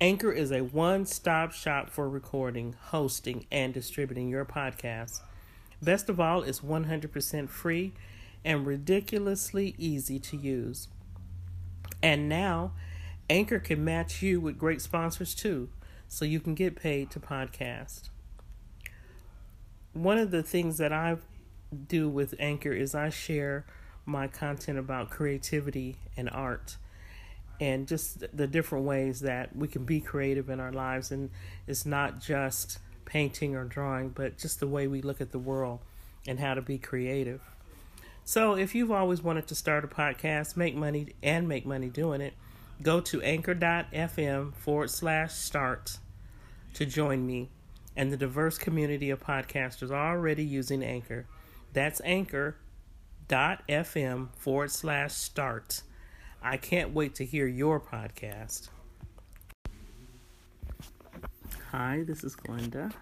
Anchor is a one stop shop for recording, hosting, and distributing your podcast. Best of all, it's 100% free and ridiculously easy to use. And now, Anchor can match you with great sponsors too, so you can get paid to podcast. One of the things that I do with Anchor is I share my content about creativity and art and just the different ways that we can be creative in our lives. And it's not just painting or drawing, but just the way we look at the world and how to be creative. So, if you've always wanted to start a podcast, make money, and make money doing it, go to anchor.fm forward slash start to join me and the diverse community of podcasters already using Anchor. That's anchor.fm forward slash start. I can't wait to hear your podcast. Hi, this is Glenda.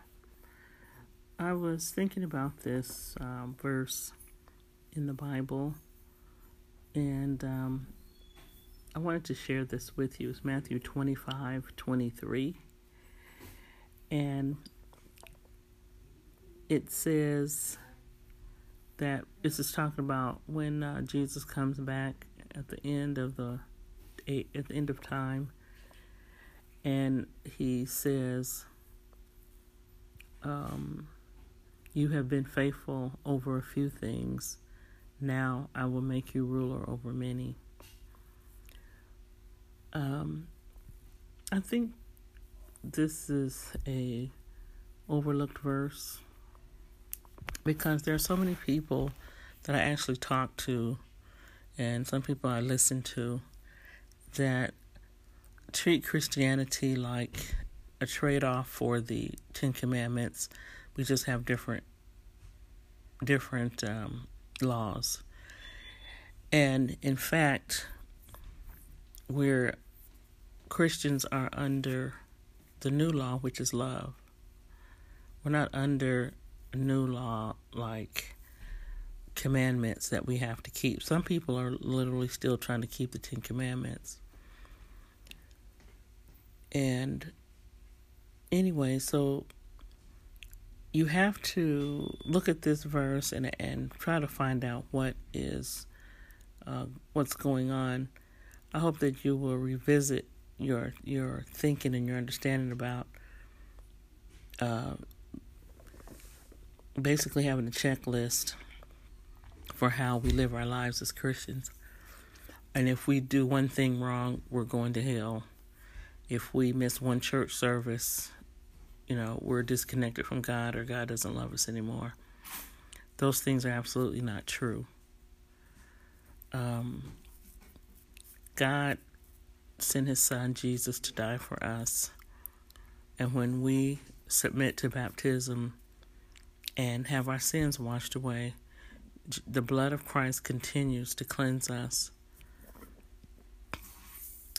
I was thinking about this um, verse in the Bible, and um, I wanted to share this with you. It's Matthew 25 23. And it says that this is talking about when uh, Jesus comes back at the end of the at the end of time, and he says, um, "You have been faithful over a few things; now I will make you ruler over many." Um, I think this is a overlooked verse because there are so many people that I actually talk to and some people I listen to that treat Christianity like a trade off for the Ten Commandments. We just have different different um, laws, and in fact, we're Christians are under the new law, which is love. We're not under a new law like commandments that we have to keep. Some people are literally still trying to keep the Ten Commandments. And anyway, so you have to look at this verse and and try to find out what is uh, what's going on. I hope that you will revisit your your thinking and your understanding about uh, basically having a checklist for how we live our lives as Christians. And if we do one thing wrong, we're going to hell. If we miss one church service, you know, we're disconnected from God or God doesn't love us anymore. Those things are absolutely not true. Um, God sent his son Jesus to die for us. And when we submit to baptism and have our sins washed away, the blood of Christ continues to cleanse us.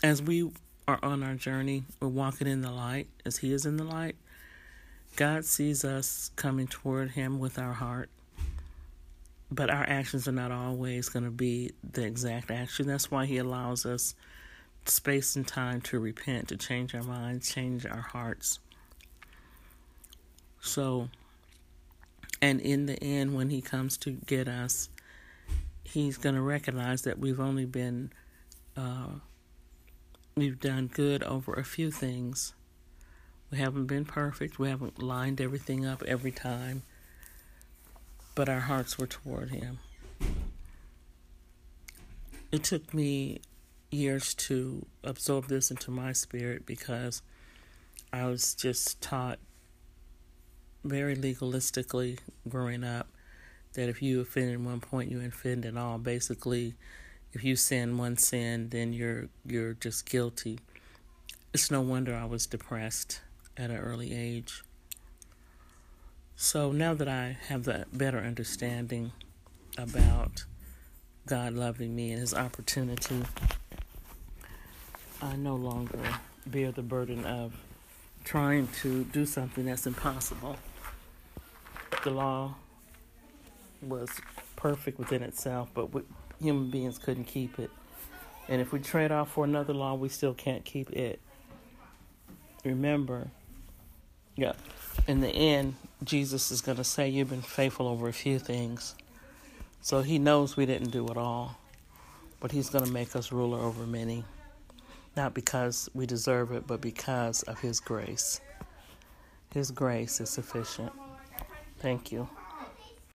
As we are on our journey, we're walking in the light as He is in the light. God sees us coming toward Him with our heart, but our actions are not always going to be the exact action. That's why He allows us space and time to repent, to change our minds, change our hearts. So, and in the end, when he comes to get us, he's going to recognize that we've only been, uh, we've done good over a few things. We haven't been perfect. We haven't lined everything up every time. But our hearts were toward him. It took me years to absorb this into my spirit because I was just taught very legalistically growing up that if you offend at one point, you offend at all. Basically, if you sin one sin, then you're you're just guilty. It's no wonder I was depressed. at an early age. So now that I have that better understanding about God loving me and His opportunity, I no longer bear the burden of trying to do something that's impossible. The law was perfect within itself, but we, human beings couldn't keep it. And if we trade off for another law, we still can't keep it. Remember, yeah, in the end, Jesus is going to say, You've been faithful over a few things. So he knows we didn't do it all, but he's going to make us ruler over many. Not because we deserve it, but because of his grace. His grace is sufficient. Thank you.